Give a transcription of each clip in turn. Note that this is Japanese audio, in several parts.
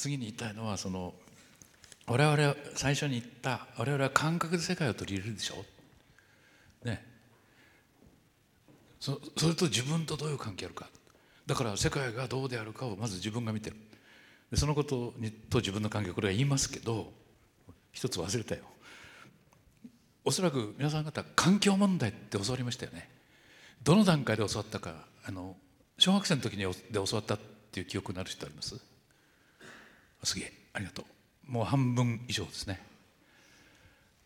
次に言いたいのはその我々は最初に言った我々は感覚で世界を取り入れるでしょ？ね。そそれと自分とどういう関係あるか。だから世界がどうであるかをまず自分が見てる。でそのことにと自分の関係これは言いますけど一つ忘れたよ。おそらく皆さん方環境問題って教わりましたよね。どの段階で教わったかあの小学生の時にで教わったっていう記憶のある人あります？すげえ。ありがとう。もう半分以上ですね。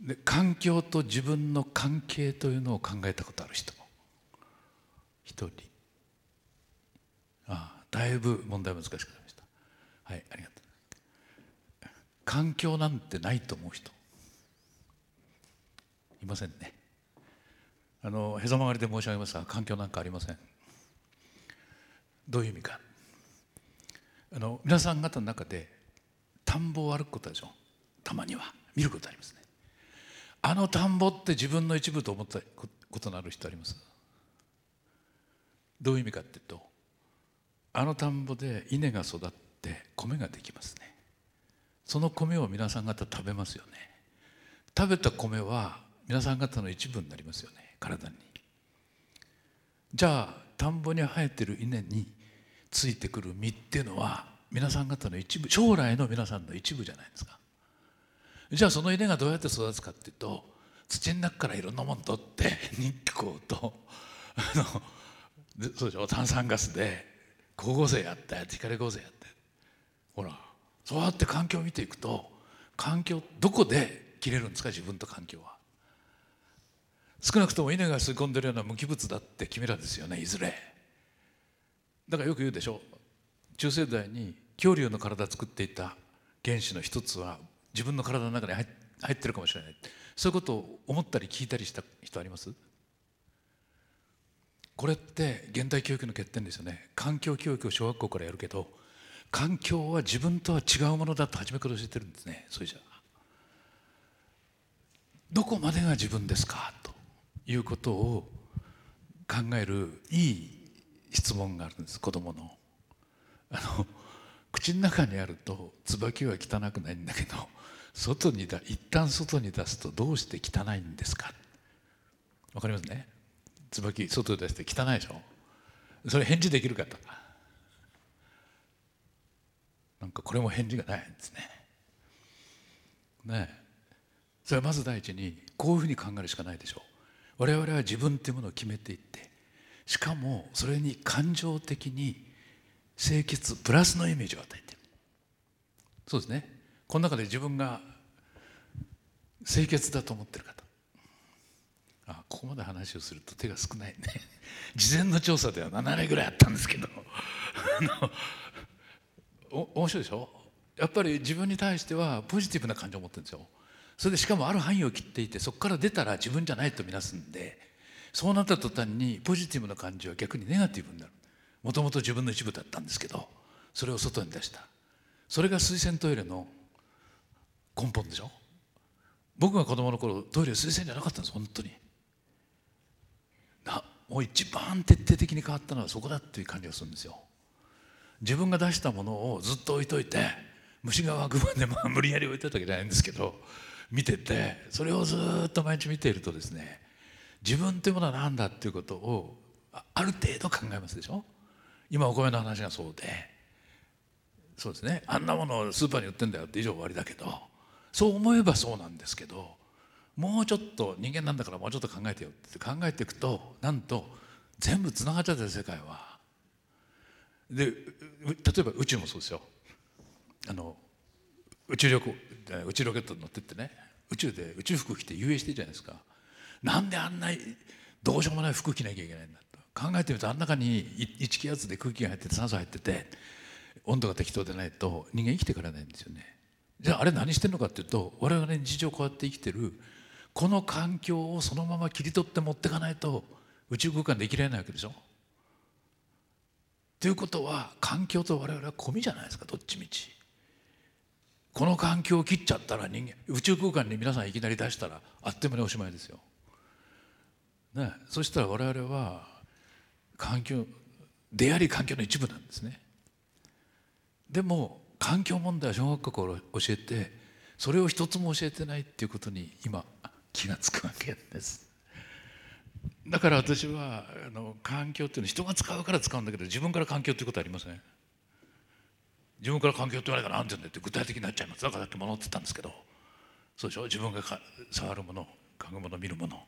で環境と自分の関係というのを考えたことある人。一人。ああだいぶ問題難しくなりました。はいありがとう。環境なんてないと思う人。いませんね。あのへそ曲がりで申し上げますが環境なんかありません。どういう意味か。あの皆さん方の中で田んぼを歩くことでしょ。たまには。見ることありますね。あの田んぼって自分の一部と思ったことのある人あります？どういう意味かっていうとあの田んぼで稲が育って米ができますね。その米を皆さん方食べますよね。食べた米は皆さん方の一部になりますよね。体に。じゃあ田んぼに生えてる稲についてくる実っていうのは皆さん方の一部将来の皆さんの一部じゃないですか。じゃあその稲がどうやって育つかっていうと土の中からいろんなもの取って 日光とあのそうでしょ？炭酸ガスで光合成やって光合成やって。ほらそうやって環境を見ていくと環境どこで切れるんですか？自分と環境は。少なくとも稲が吸い込んでるような無機物だって君らですよねいずれ。だからよく言うでしょ？中世代に恐竜の体作っていた原子の一つは自分の体の中に入ってるかもしれない。そういうことを思ったり聞いたりした人あります？これって現代教育の欠点ですよね。環境教育を小学校からやるけど環境は自分とは違うものだと初めから教えてるんですね。それじゃどこまでが自分ですか？ということを考えるいい質問があるんです。子供の。あの口の中にあると椿は汚くないんだけど外にだ一旦外に出すとどうして汚いんですか？わかりますね？椿外に出して汚いでしょ？それ返事できるかと。なんかこれも返事がないんですね。ねえ。それはまず第一にこういうふうに考えるしかないでしょう。我々は自分っていうものを決めていってしかもそれに感情的に清潔プラスのイメージを与えてる。そうですね。この中で自分が清潔だと思ってる方。あここまで話をすると手が少ないね。事前の調査では7割ぐらいあったんですけど。お面白いでしょ？やっぱり自分に対してはポジティブな感情を持ってるんですよ。それでしかもある範囲を切っていてそこから出たら自分じゃないとみなすんでそうなった途端にポジティブな感情は逆にネガティブになる。もともと自分の一部だったんですけどそれを外に出した。それが水洗トイレの根本でしょ？僕が子供の頃トイレ水洗じゃなかったんです本当に。なもう一番徹底的に変わったのはそこだっていう感じがするんですよ。自分が出したものをずっと置いといて虫が湧くまでまあ無理やり置いといたわけじゃないんですけど見ててそれをずっと毎日見ているとですね自分というものは何だっていうことをある程度考えますでしょ？今お米の話がそうでそうですねあんなものをスーパーに売ってんだよって以上終わりだけどそう思えばそうなんですけどもうちょっと人間なんだからもうちょっと考えてよって考えていくとなんと全部つながっちゃってる世界は。で例えば宇宙もそうですよ。あの宇宙旅行宇宙ロケットに乗ってってね宇宙で宇宙服着て遊泳してるじゃないですか。なんであんなどうしようもない服着なきゃいけないんだ考えてみるとあん中に1気圧で空気が入ってて酸素入ってて温度が適当でないと人間生きていかれないんですよね。じゃああれ何してんのかっていうと我々日常こうやって生きてるこの環境をそのまま切り取って持っていかないと宇宙空間で生きられないわけでしょ。ということは環境と我々は込みじゃないですかどっちみち。この環境を切っちゃったら人間宇宙空間に皆さんいきなり出したらあっという間におしまいですよ。ね、そしたら我々は環境であり環境の一部なんですね。でも環境問題は小学校から教えてそれを一つも教えてないっていうことに今気が付くわけです。だから私はあの環境っていうのは人が使うから使うんだけど自分から環境っていうことはありません。自分から環境って言われたら何て言うんだって具体的になっちゃいます。だからだって物って言ったんですけどそうでしょ？自分が触るもの嗅ぐもの見るもの。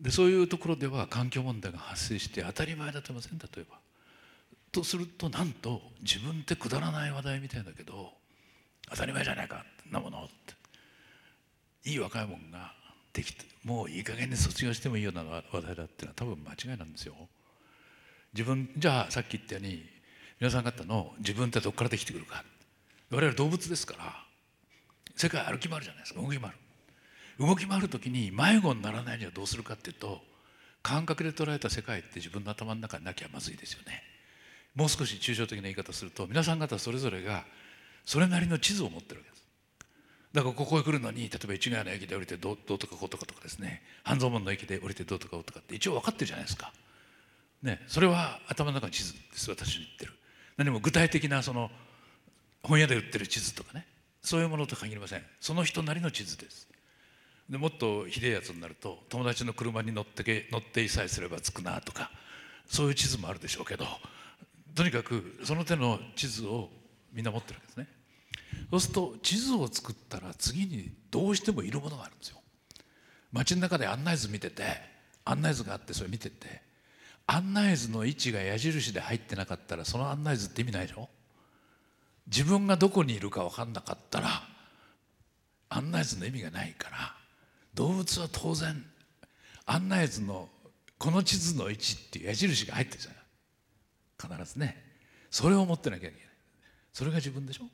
でそういうところでは環境問題が発生して当たり前だと思いません？例えば。とするとなんと自分ってくだらない話題みたいだけど当たり前じゃないかなものっていい若いもんができてもういい加減に卒業してもいいような話題だっていうのは多分間違いなんですよ。自分じゃあさっき言ったように皆さん方の自分ってどこからできてくるか我々動物ですから世界歩き回るじゃないですか動き回る動き回る時に迷子にならないにはどうするかっていうと感覚で捉えた世界って自分の頭の中になきゃまずいですよね。もう少し抽象的な言い方すると皆さん方それぞれがそれなりの地図を持ってるわけです。だからここへ来るのに例えば市ヶ谷の駅で降りてどうとかこうとかとかですね。半蔵門の駅で降りてどうとかこうとかって一応分かってるじゃないですか。ねそれは頭の中の地図です。私の言ってる。何も具体的なその本屋で売ってる地図とかね。そういうものと限りません。その人なりの地図です。でもっとひでえやつになると友達の車に乗ってけ乗っていさえすれば着くなとかそういう地図もあるでしょうけどとにかくその手の地図をみんな持ってるわけですね。そうすると地図を作ったら次にどうしてもいるものがあるんですよ。街の中で案内図見てて案内図があってそれ見てて案内図の位置が矢印で入ってなかったらその案内図って意味ないでしょ。自分がどこにいるか分かんなかったら案内図の意味がないから動物は当然案内図のこの地図の位置っていう矢印が入ってるじゃない。必ずね。それを持ってなきゃいけない。それが自分でしょ。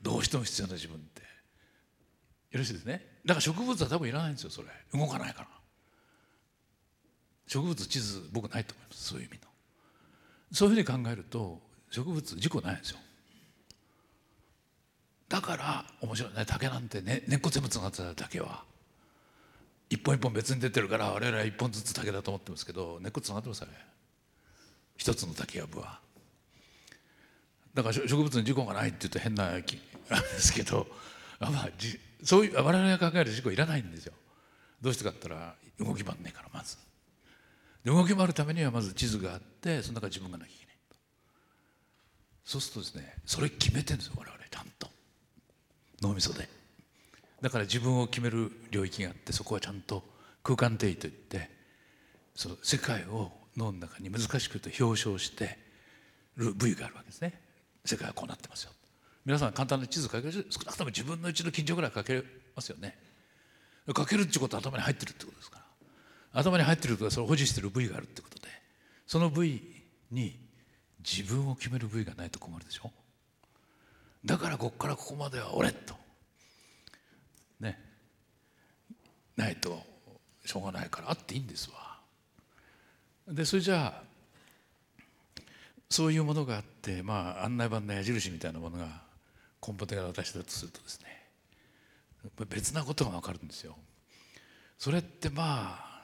どうしても必要な自分って。よろしいですね。だから植物は多分いらないんですよそれ。動かないから。植物地図僕ないと思います。そういう意味の。そういうふうに考えると植物事故ないんですよ。だから面白いね。竹なんてね根っこ全部つながってた竹は。一本一本別に出てるから我々は一本ずつ竹だと思ってますけど根っこつながってますよね。一つの竹やぶは。だから植物に事故がないって言うと変な気なんですけどまあじそういう我々が考える事故いらないんですよ。どうしてかって言ったら動き回んねえからまず。で動き回るためにはまず地図があってその中自分がなきゃいけないそうするとですねそれ決めてるんですよ我々。ちゃんと脳みそで。だから自分を決める領域があってそこはちゃんと空間定義といってその世界を脳の中に難しく言うと表彰してる部位があるわけですね。世界はこうなってますよ。皆さん簡単な地図書ける少なくとも自分のうちの近所ぐらい書けますよね。書けるってことは頭に入ってるってことですから。頭に入ってることはそれを保持してる部位があるってことでその部位に自分を決める部位がないと困るでしょ。だからここからここまでは俺と。ね。ないとしょうがないからあっていいんですわ。でそれじゃあそういうものがあってまあ案内板の矢印みたいなものが根本的な私だとするとですね。別なことが分かるんですよ。それってまあ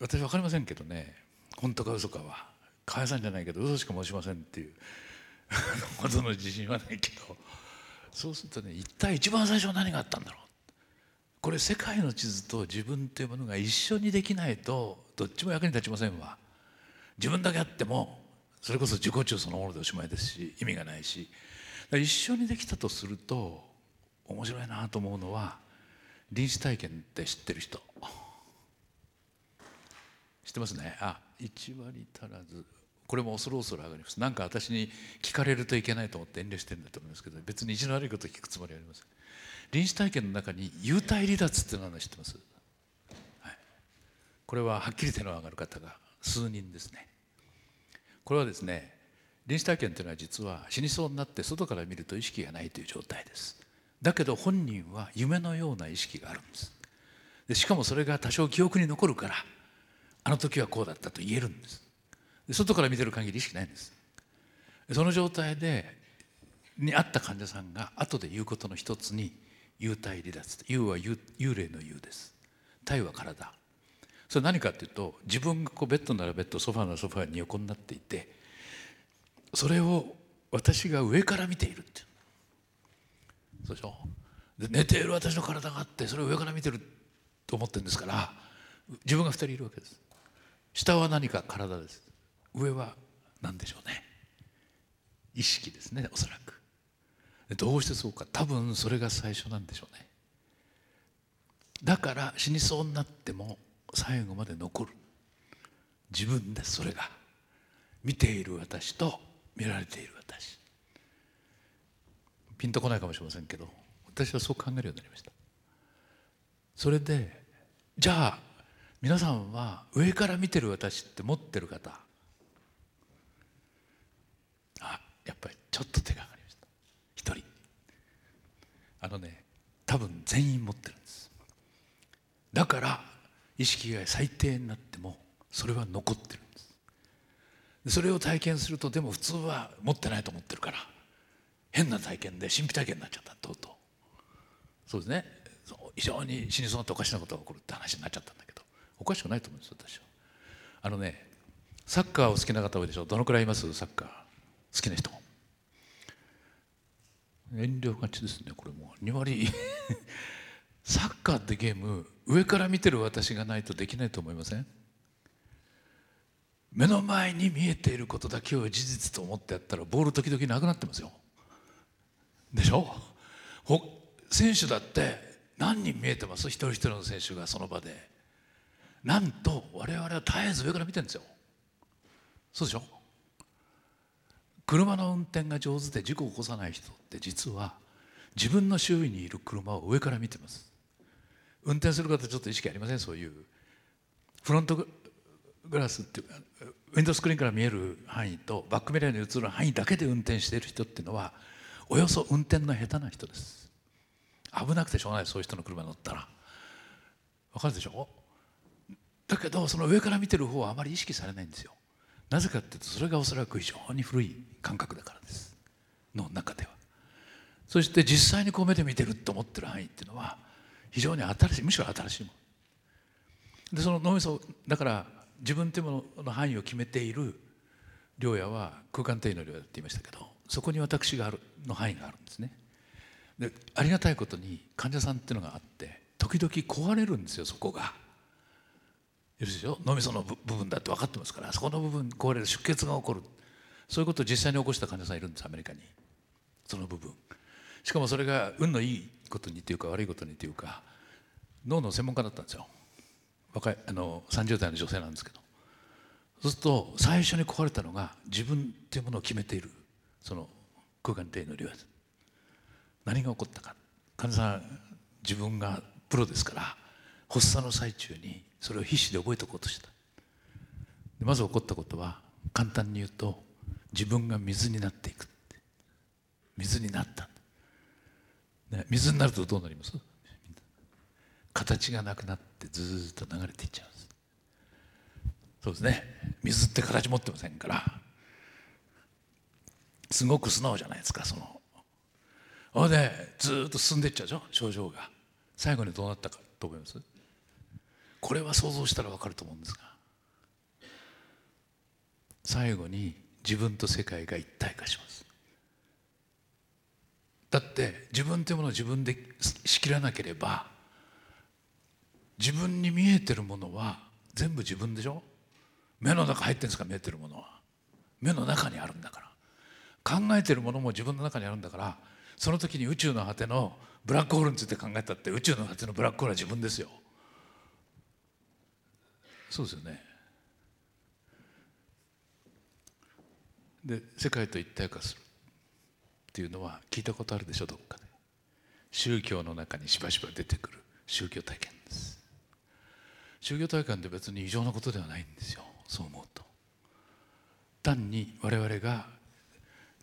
私分かりませんけどね。本当か嘘かは。加谷さんじゃないけど嘘しか申しませんっていう。ほどの自信はないけどそうするとね一体一番最初は何があったんだろう。これ世界の地図と自分っていうものが一緒にできないとどっちも役に立ちませんわ。自分だけあってもそれこそ自己中そのものでおしまいですし意味がないし。一緒にできたとすると面白いなと思うのは臨死体験って知ってる人。知ってますね。あ1割足らず。これも恐る恐る上がります。なんか私に聞かれるといけないと思って遠慮してるんだと思いますけど別に意地の悪いこと聞くつもりはありません。臨死体験の中に幽体離脱っていうのは知ってます、はい、これははっきり手の上がる方が数人ですね。これはですね臨死体験というのは実は死にそうになって外から見ると意識がないという状態です。だけど本人は夢のような意識があるんです。でしかもそれが多少記憶に残るからあの時はこうだったと言えるんです。外から見てる限り意識ないんです。その状態でにあった患者さんが後で言うことの一つに幽体離脱。幽は幽霊の幽です。体は体。それ何かっていうと自分がこうベッドならベッドソファーならソファーに横になっていてそれを私が上から見ているっていう。そうでしょ？で寝ている私の体があってそれを上から見てると思ってるんですから自分が2人いるわけです。下は何か体です。上は何でしょうね。意識ですねおそらく。どうしてそうか。多分それが最初なんでしょうね。だから死にそうになっても最後まで残る。自分ですそれが見ている私と見られている私。ピンとこないかもしれませんけど私はそう考えるようになりました。それでじゃあ皆さんは上から見てる私って持ってる方あやっぱりちょっと手が上がりました。一人。あのね多分全員持ってるんです。だから意識が最低になってもそれは残ってるんです。それを体験するとでも普通は持ってないと思ってるから変な体験で神秘体験になっちゃったとうとう。そうですね。非常に死にそうなっておかしなことが起こるって話になっちゃったんだけどおかしくないと思うんです私は。あのねサッカーを好きな方多いでしょ。どのくらいいますサッカー。好きな人遠慮がちですねこれも。2割。サッカーってゲーム上から見てる私がないとできないと思いません？目の前に見えていることだけを事実と思ってやったらボール時々なくなってますよ。でしょ？選手だって何人見えてます？一人一人の選手がその場で。なんと我々は絶えず上から見てるんですよ。そうでしょ？車の運転が上手で事故を起こさない人って実は自分の周囲にいる車を上から見てます。運転する方ちょっと意識ありません？そういうフロントグラスっていうかウィンドスクリーンから見える範囲とバックミラーに映る範囲だけで運転している人っていうのはおよそ運転の下手な人です。危なくてしょうがない。そういう人の車乗ったら。わかるでしょ？だけどその上から見てる方はあまり意識されないんですよ。なぜかっていうとそれがおそらく非常に古い感覚だからです。の中では。そして実際にこう目で見てると思ってる範囲っていうのは非常に新しいむしろ新しいもの。でその脳みそだから自分というものの範囲を決めている領野は空間定位の領野って言いましたけどそこに私があるの範囲があるんですね。でありがたいことに患者さんっていうのがあって時々壊れるんですよそこが。よろしいでしょ脳みその部分だって分かってますからそこの部分壊れる出血が起こる。そういうことを実際に起こした患者さんいるんですアメリカに。その部分。しかもそれが運のいいことにというか悪いことにというか脳の専門家だったんですよ。若いあの30代の女性なんですけど。そうすると最初に壊れたのが自分っていうものを決めているその空間定の領域何が起こったか。患者さん自分がプロですから発作の最中にそれを必死で覚えておこうとした。まず起こったことは簡単に言うと自分が水になっていく水になった。ね、水になるとどうなります？形がなくなってずっと流れていっちゃうんです。そうですね。水って形持ってませんからすごく素直じゃないですかその。ほいでずっと進んでいっちゃうでしょ？症状が。最後にどうなったかと思います？これは想像したら分かると思うんですが最後に自分と世界が一体化します。だって自分というものを自分で仕切らなければ自分に見えてるものは全部自分でしょ？目の中入ってるんですか？見えてるものは。目の中にあるんだから。考えてるものも自分の中にあるんだからその時に宇宙の果てのブラックホールについて考えたって宇宙の果てのブラックホールは自分ですよ。そうですよね。で世界と一体化するっていうのは聞いたことあるでしょどっかで。宗教の中にしばしば出てくる。宗教体験です。宗教体験って別に異常なことではないんですよ。そう思うと。単に我々が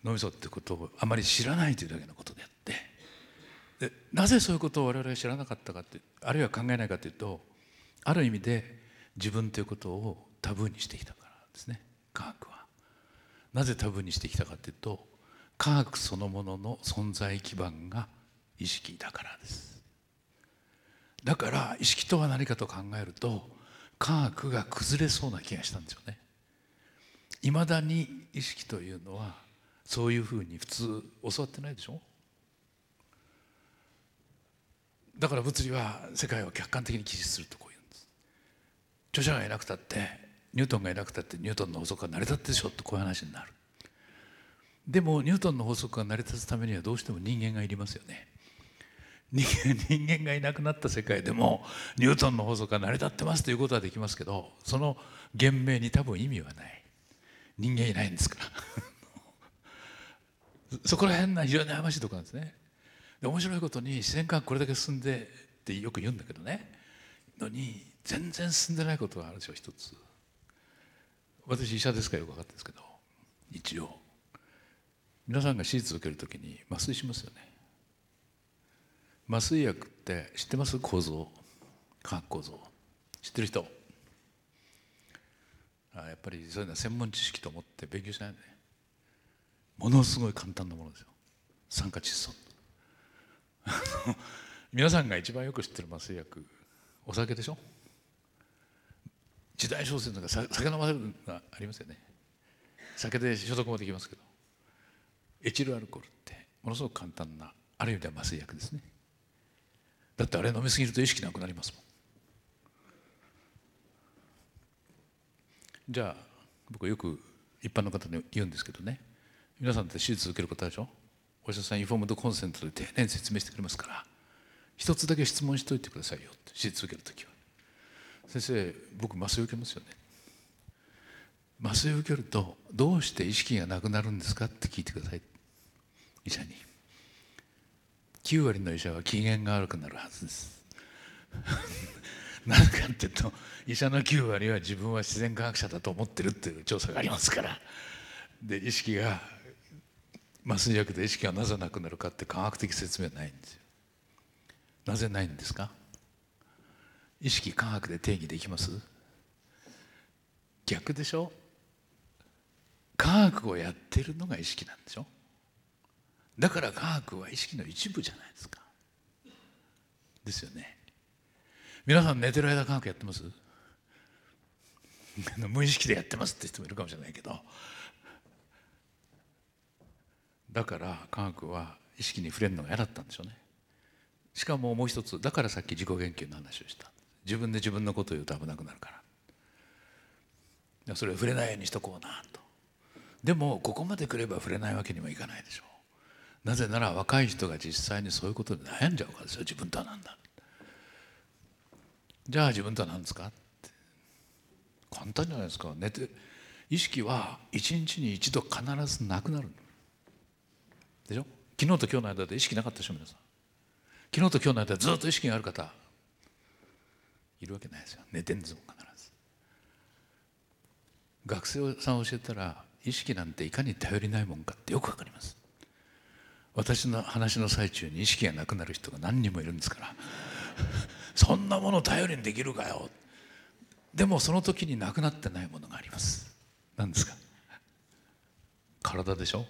脳みそってことをあまり知らないというだけのことであって。でなぜそういうことを我々が知らなかったかってあるいは考えないかというとある意味で自分ということをタブーにしてきたからですね。科学は。なぜタブーにしてきたかというと科学そのものの存在基盤が意識だからです。だから意識とは何かと考えると科学が崩れそうな気がしたんですよね。いまだに意識というのはそういうふうに普通教わってないでしょ。だから物理は世界を客観的に記述するとこ著者がいなくたってニュートンがいなくたってニュートンの法則が成り立ってでしょってこういう話になる。でもニュートンの法則が成り立つためにはどうしても人間がいりますよね。人間がいなくなった世界でもニュートンの法則が成り立ってますということはできますけどその言明に多分意味はない。人間いないんですから。そこら辺が非常に悩ましいところなんですね。で面白いことに自然科学これだけ進んでってよく言うんだけどね。のに全然進んでないことがあるでしょ一つ。私医者ですからよく分かってるんですけど一応。皆さんが手術を受けるときに麻酔しますよね。麻酔薬って知ってます？構造。化学構造。知ってる人。あやっぱりそういうのは専門知識と思って勉強しないでね。ものすごい簡単なものですよ。酸化窒素。皆さんが一番よく知ってる麻酔薬お酒でしょ？時代小説なんか酒飲ませるのがありますよね。酒で消毒もできますけど。エチルアルコールってものすごく簡単なある意味では麻酔薬ですね。だってあれ飲みすぎると意識なくなりますもん。じゃあ僕よく一般の方に言うんですけどね。皆さんって手術受けることでしょ？お医者さんインフォームドコンセントで丁寧に説明してくれますから。一つだけ質問しといてくださいよって手術受ける時は。先生僕麻酔受けますよね。麻酔を受けるとどうして意識がなくなるんですかって聞いてください。医者に。9割の医者は機嫌が悪くなるはずです。なぜかっていうと医者の9割は自分は自然科学者だと思ってるっていう調査がありますから。で意識が麻酔薬で意識がなぜなくなるかって科学的説明はないんですよ。なぜないんですか？意識科学で定義できます？逆でしょ？科学をやってるのが意識なんでしょ？だから科学は意識の一部じゃないですか。ですよね。皆さん寝てる間科学やってます？無意識でやってますって人もいるかもしれないけど。だから科学は意識に触れるのが嫌だったんでしょうね。しかももう一つだからさっき自己言及の話をした。自分で自分のことを言うと危なくなるから。それを触れないようにしとこうなと。でもここまで来れば触れないわけにもいかないでしょう。なぜなら若い人が実際にそういうことで悩んじゃうからですよ。自分とは何だ。じゃあ自分とは何ですか？って。簡単じゃないですか。寝て意識は一日に一度必ずなくなる。でしょ？昨日と今日の間で意識なかったでしょ皆さん。昨日と今日の間ずっと意識がある方。いるわけないですよ。寝てんですもん必ず。学生さん教えたら意識なんていかに頼りないもんかってよくわかります。私の話の最中に意識がなくなる人が何人もいるんですから。そんなもの頼りにできるかよ。でもその時になくなってないものがあります。何ですか？体でしょ？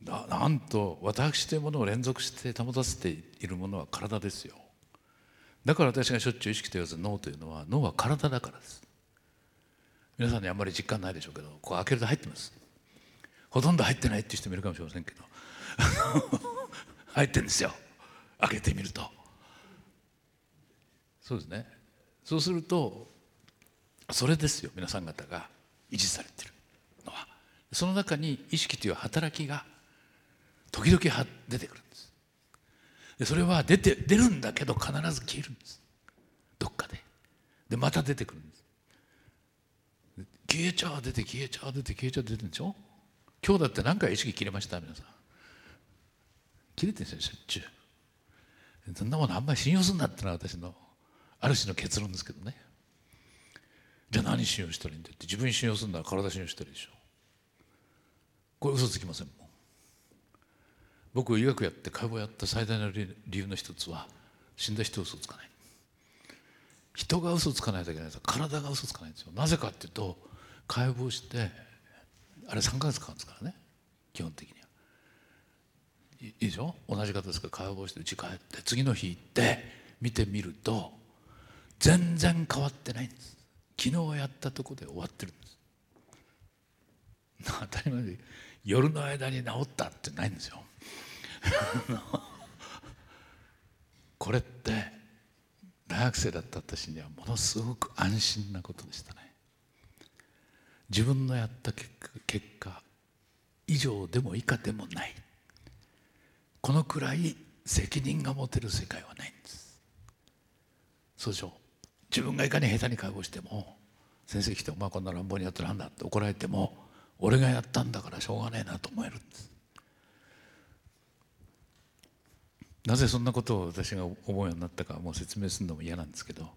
ななんと私というものを連続して保たせているものは体ですよ。だから私がしょっちゅう意識と言わず脳というのは脳は体だからです。皆さんにあんまり実感ないでしょうけどここ開けると入ってます。ほとんど入ってないっていう人もいるかもしれませんけど。入ってんですよ。開けてみると。そうですね。そうするとそれですよ。皆さん方が維持されてるのは。その中に意識という働きが時々出てくるんです。でそれは出て出るんだけど必ず消えるんです。どっかで。でまた出てくるんです。消えちゃう出て消えちゃう出て消えちゃう出てるんでしょ？今日だって何回意識切れました？皆さん。切れてるんですよしょっちゅう。そんなものあんまり信用するなってのは私のある種の結論ですけどね。じゃあ何信用したらいいんだって。自分に信用するなら体信用したらいいでしょ。これ嘘つきませんもん。僕医学やって解剖やった最大の理由の一つは死んだ人嘘つかない。人が嘘つかないといけないです体が嘘つかないんですよ。なぜかっていうと解剖してあれ3ヶ月かかるんですからね。基本的には。いいでしょ？同じ方ですから解剖して家帰って次の日行って見てみると全然変わってないんです。昨日やったとこで終わってるんです。当たり前で夜の間に治ったってないんですよ。これって大学生だった私にはものすごく安心なことでしたね。自分のやった結果結果以上でも以下でもない。このくらい責任が持てる世界はないんです。そうでしょう。自分がいかに下手に介護しても先生来て「お前こんな乱暴にやってなんだ」って怒られても俺がやったんだからしょうがねえなと思えるんです。なぜそんなことを私が思うようになったかもう説明するのも嫌なんですけど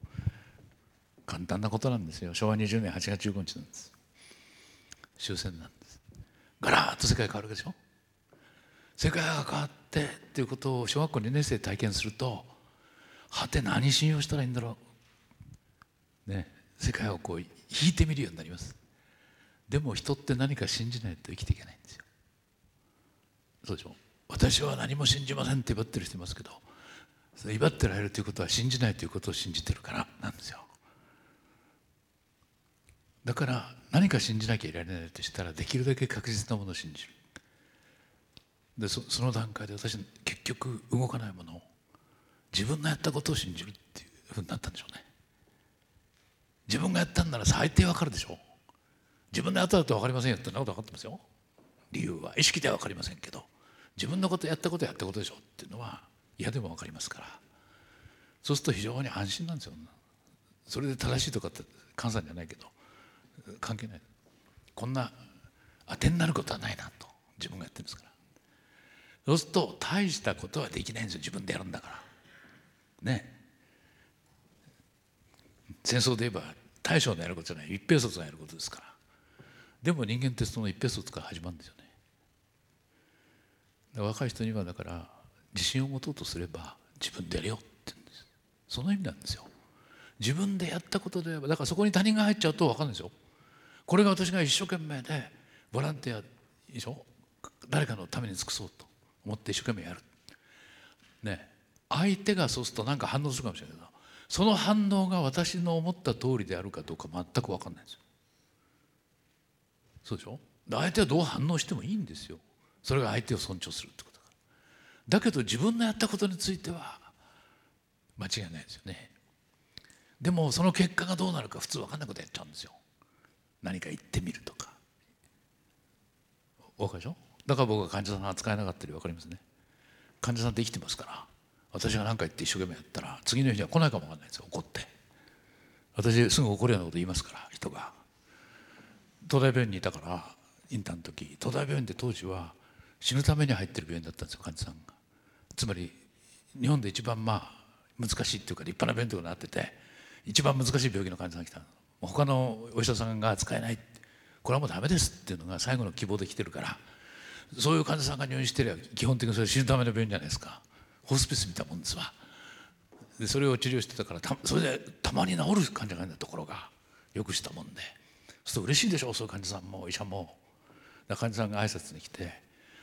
簡単なことなんですよ。昭和20年8月15日なんです。終戦なんです。ガラッと世界変わるでしょ？世界が変わってっていうことを小学校2年生で体験するとはて何信用したらいいんだろう。ね世界をこう引いてみるようになります。でも人って何か信じないと生きていけないんですよ。そうでしょ？私は何も信じませんって威張ってる人いますけど威張ってられるということは信じないということを信じてるからなんですよ。だから何か信じなきゃいられないとしたらできるだけ確実なものを信じる。でその段階で私結局動かないものを自分がやったことを信じるっていうふうになったんでしょうね。自分がやったんなら最低わかるでしょ？う自分でやったらと分かりませんよってなこと分かってますよ。理由は意識では分かりませんけど自分のことやったことやったことでしょっていうのは嫌でも分かりますから。そうすると非常に安心なんですよ。それで正しいとかって関西じゃないけど関係ない。こんな当てになることはないなと自分がやってるんですから。そうすると大したことはできないんですよ。自分でやるんだから。ね。戦争で言えば大将のやることじゃない。一平卒がやることですから。でも人間ってその一平卒から始まるんですよね。若い人にはだから自信を持とうとすれば自分でやれよって言うんです。その意味なんですよ。自分でやったことでだからそこに他人が入っちゃうと分かるんですよ。これが私が一生懸命でボランティアでしょ？誰かのために尽くそうと思って一生懸命やる。ね。相手がそうすると何か反応するかもしれないけどその反応が私の思った通りであるかどうか全く分かんないんですよ。そうでしょ？相手はどう反応してもいいんですよ。それが相手を尊重するってことだけど自分のやったことについては間違いないですよね。でもその結果がどうなるか普通分かんないことやっちゃうんですよ。何か言ってみるとか。分かるでしょ？だから僕が患者さんが扱えなかったり分かりますね。患者さんって生きてますから。私が何か言って一生懸命やったら次の日には来ないかも分かんないですよ。怒って。私すぐ怒るようなこと言いますから人が。東大病院にいたからインターンの時東大病院って当時は死ぬために入ってる病院だったんですよ患者さんが。つまり日本で一番まあ難しいっていうか立派な病院とかになってて一番難しい病気の患者さんが来た他のお医者さんが使えないこれはもうダメですっていうのが最後の希望で来てるからそういう患者さんが入院してれば基本的にそれ死ぬための病院じゃないですか。ホスピスみたいなもんですわ。でそれを治療してたからそれでたまに治る患者がいるところが。よくしたもんで。すると嬉しいでしょ？うそういう患者さんも医者も。患者さんが挨拶に来て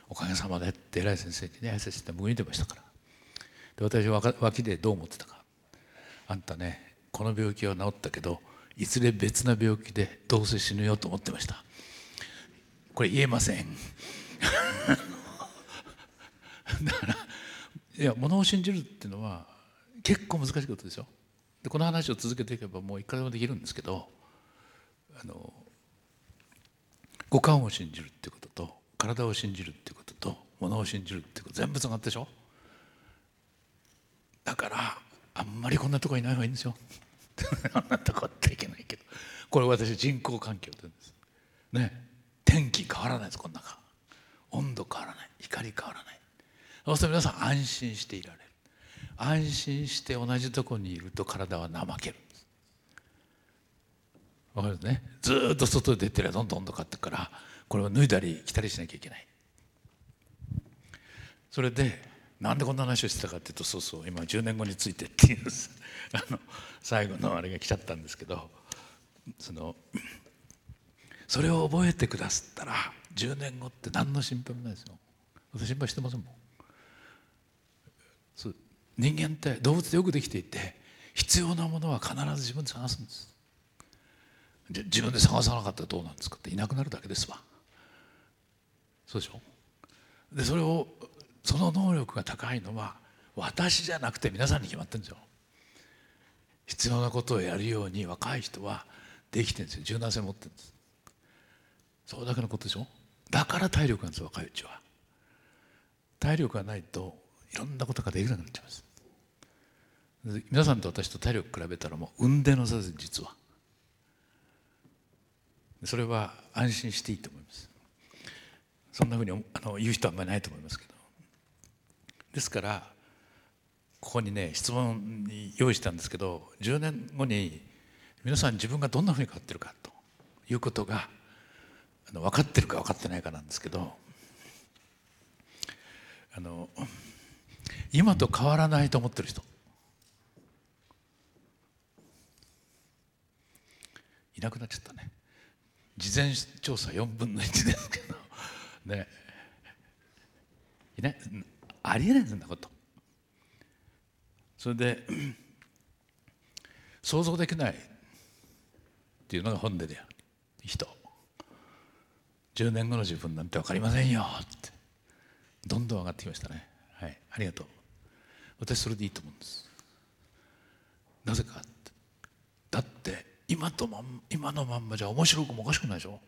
おかげさまでって偉い先生にね挨拶して向いてましたから。で私は脇でどう思ってたか。あんたねこの病気は治ったけどいずれ別な病気でどうせ死ぬよと思ってました。これ言えません。だからいや物を信じるっていうのは結構難しいことですよでこの話を続けていけばもういくらでもできるんですけど五感を信じるっていうことと体を信じるっていうことと物を信じるっていうこと全部つながってでしょ？だからあんまりこんなとこいない方がいいんですよ。あんなとこっていけないけど。これ私人工環境って言うんです。ね。天気変わらないですこの中。温度変わらない。光変わらない。そうすると皆さん安心していられる。安心して同じとこにいると体は怠ける。わかるね。ずっと外に出てりゃどんどん温度変わってくから。これを脱いだり着たりしなきゃいけない。それでなんでこんな話をしてたかっていうとそうそう今10年後についてっていう あの最後のあれが来ちゃったんですけどそのそれを覚えてくださったら10年後って何の心配もないですよ。私心配してませんもん。人間って動物でよくできていて必要なものは必ず自分で探すんです。自分で探さなかったらどうなんですかっていなくなるだけですわ。そうでしょ？でそれをその能力が高いのは私じゃなくて皆さんに決まってるんですよ。必要なことをやるように若い人はできてるんですよ。柔軟性持ってるんです。それだけのことでしょ？だから体力なんです若いうちは。体力がないといろんなことができなくなっちゃいます。皆さんと私と体力比べたらもう運転の差です実はそれは安心していいと思います。そんなふうにあの言う人はあんまりないと思いますけど。ですからここにね質問に用意したんですけど10年後に皆さん自分がどんなふうに変わってるかということがあの分かってるか分かってないかなんですけどあの今と変わらないと思ってる人。いなくなっちゃったね。事前調査4分の1ですけど。ね。いないありえないそんなこと。それで想像できないっていうのが本音である。人。10年後の自分なんて分かりませんよって。どんどん上がってきましたね。はい。ありがとう。私それでいいと思うんです。なぜかだって今とま今のまんまじゃ面白くもおかしくないでしょ？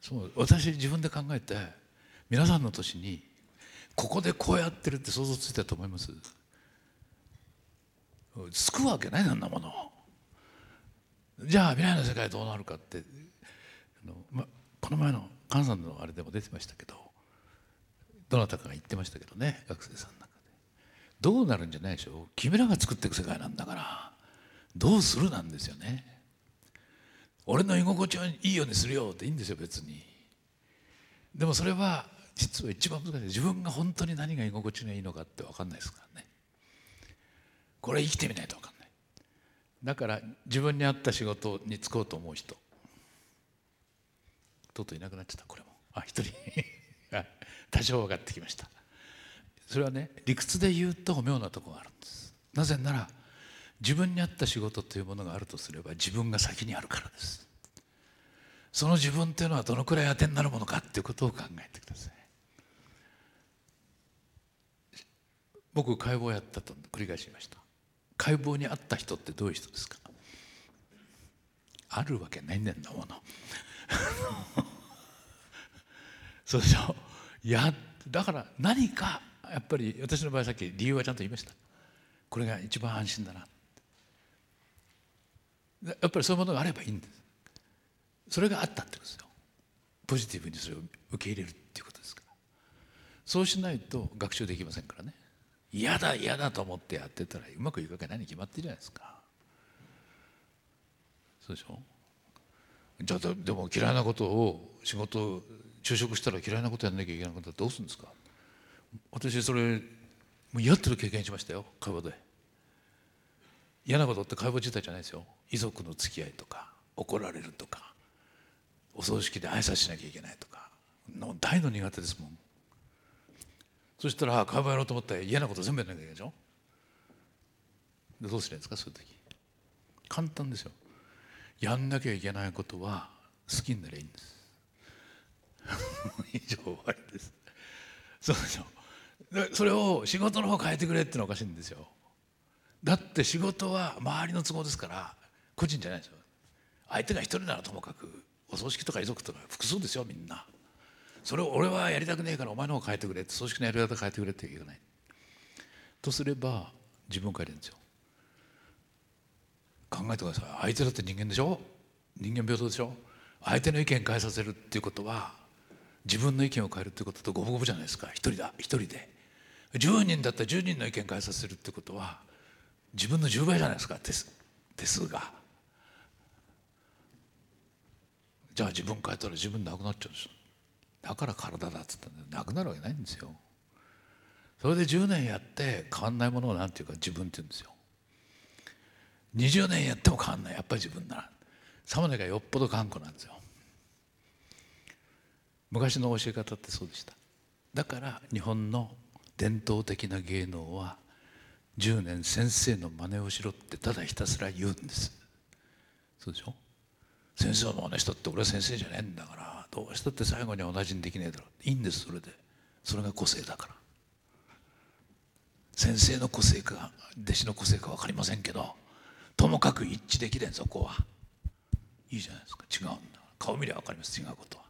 そう私自分で考えて皆さんの年にここでこうやってるって想像ついたと思います？救うわけないなんなもの。じゃあ未来の世界どうなるかってあの、ま、この前の菅さんのあれでも出てましたけどどなたかが言ってましたけどね学生さんの中で。どうなるんじゃないでしょう？君らが作っていく世界なんだから。どうするなんですよね。俺の居心地をいいようにするよっていいんですよ別に。でもそれは実は一番難しい。自分が本当に何が居心地がいいのかって分かんないですからね。これ生きてみないと分かんない。だから自分に合った仕事に就こうと思う人。とうとういなくなっちゃった。これも。あ一人。多少分かってきました。それはね理屈で言うと妙なところがあるんです。なぜなら自分に合った仕事というものがあるとすれば自分が先にあるからです。その自分というのはどのくらい当てになるものかっていうことを考えてください。僕解剖やったと繰り返しました。解剖にあった人ってどういう人ですか？あるわけないねんなもの。そうでしょ？いやだから何かやっぱり私の場合さっき理由はちゃんと言いました。これが一番安心だな。やっぱりそういうものがあればいいんです。それがあったってことですよ。ポジティブにそれを受け入れるっていうことですから。そうしないと学習できませんからね。嫌だ嫌だと思ってやってたらうまくいくわけないに決まってるじゃないですか。そうでしょ？じゃあでも嫌いなことを仕事就職したら嫌いなことやんなきゃいけなくなったらどうするんですか？私それもう嫌ってる経験しましたよ。会話で。嫌なことって会話自体じゃないですよ。遺族の付き合いとか怒られるとかお葬式で挨拶しなきゃいけないとか大の苦手ですもん。そしたら会話やろうと思ったら嫌なこと全部やんなきゃいけないでしょ？でどうするんですか？そういう時。簡単ですよ。やんなきゃいけないことは好きになりゃいいんです。以上終わりです。そうでしょ？それを仕事の方変えてくれってのはおかしいんですよ。だって仕事は周りの都合ですから個人じゃないですよ相手が一人ならともかくお葬式とか遺族とか複数ですよみんな。それを俺はやりたくねえからお前の方変えてくれって葬式のやり方変えてくれって言わないとすれば自分を変えるんですよ。考えてください。相手だって人間でしょ。人間平等でしょ。相手の意見変えさせるっていうことは自分の意見を変えるっていうことと五分五分じゃないですか。一人だ。一人で。10人だったら10人の意見変えさせるってことは自分の10倍じゃないですか。手数手数が。じゃあ自分変えたら自分なくなっちゃうんです。だから体だっつったんなくなるわけないんですよ。それで10年やって変わんないものを何ていうか自分って言うんですよ。20年やっても変わんない。やっぱり自分なら。サムネがよっぽど頑固なんですよ。昔の教え方ってそうでした。だから日本の伝統的な芸能は10年先生の真似をしろってただひたすら言うんです。そうでしょ？先生の真似したって俺は先生じゃねえんだからどうしたって最後に同じにできねえだろいいんですそれで。それが個性だから。先生の個性か弟子の個性か分かりませんけどともかく一致できれんそこは。いいじゃないですか。違うんだ顔見りゃ分かります違うことは。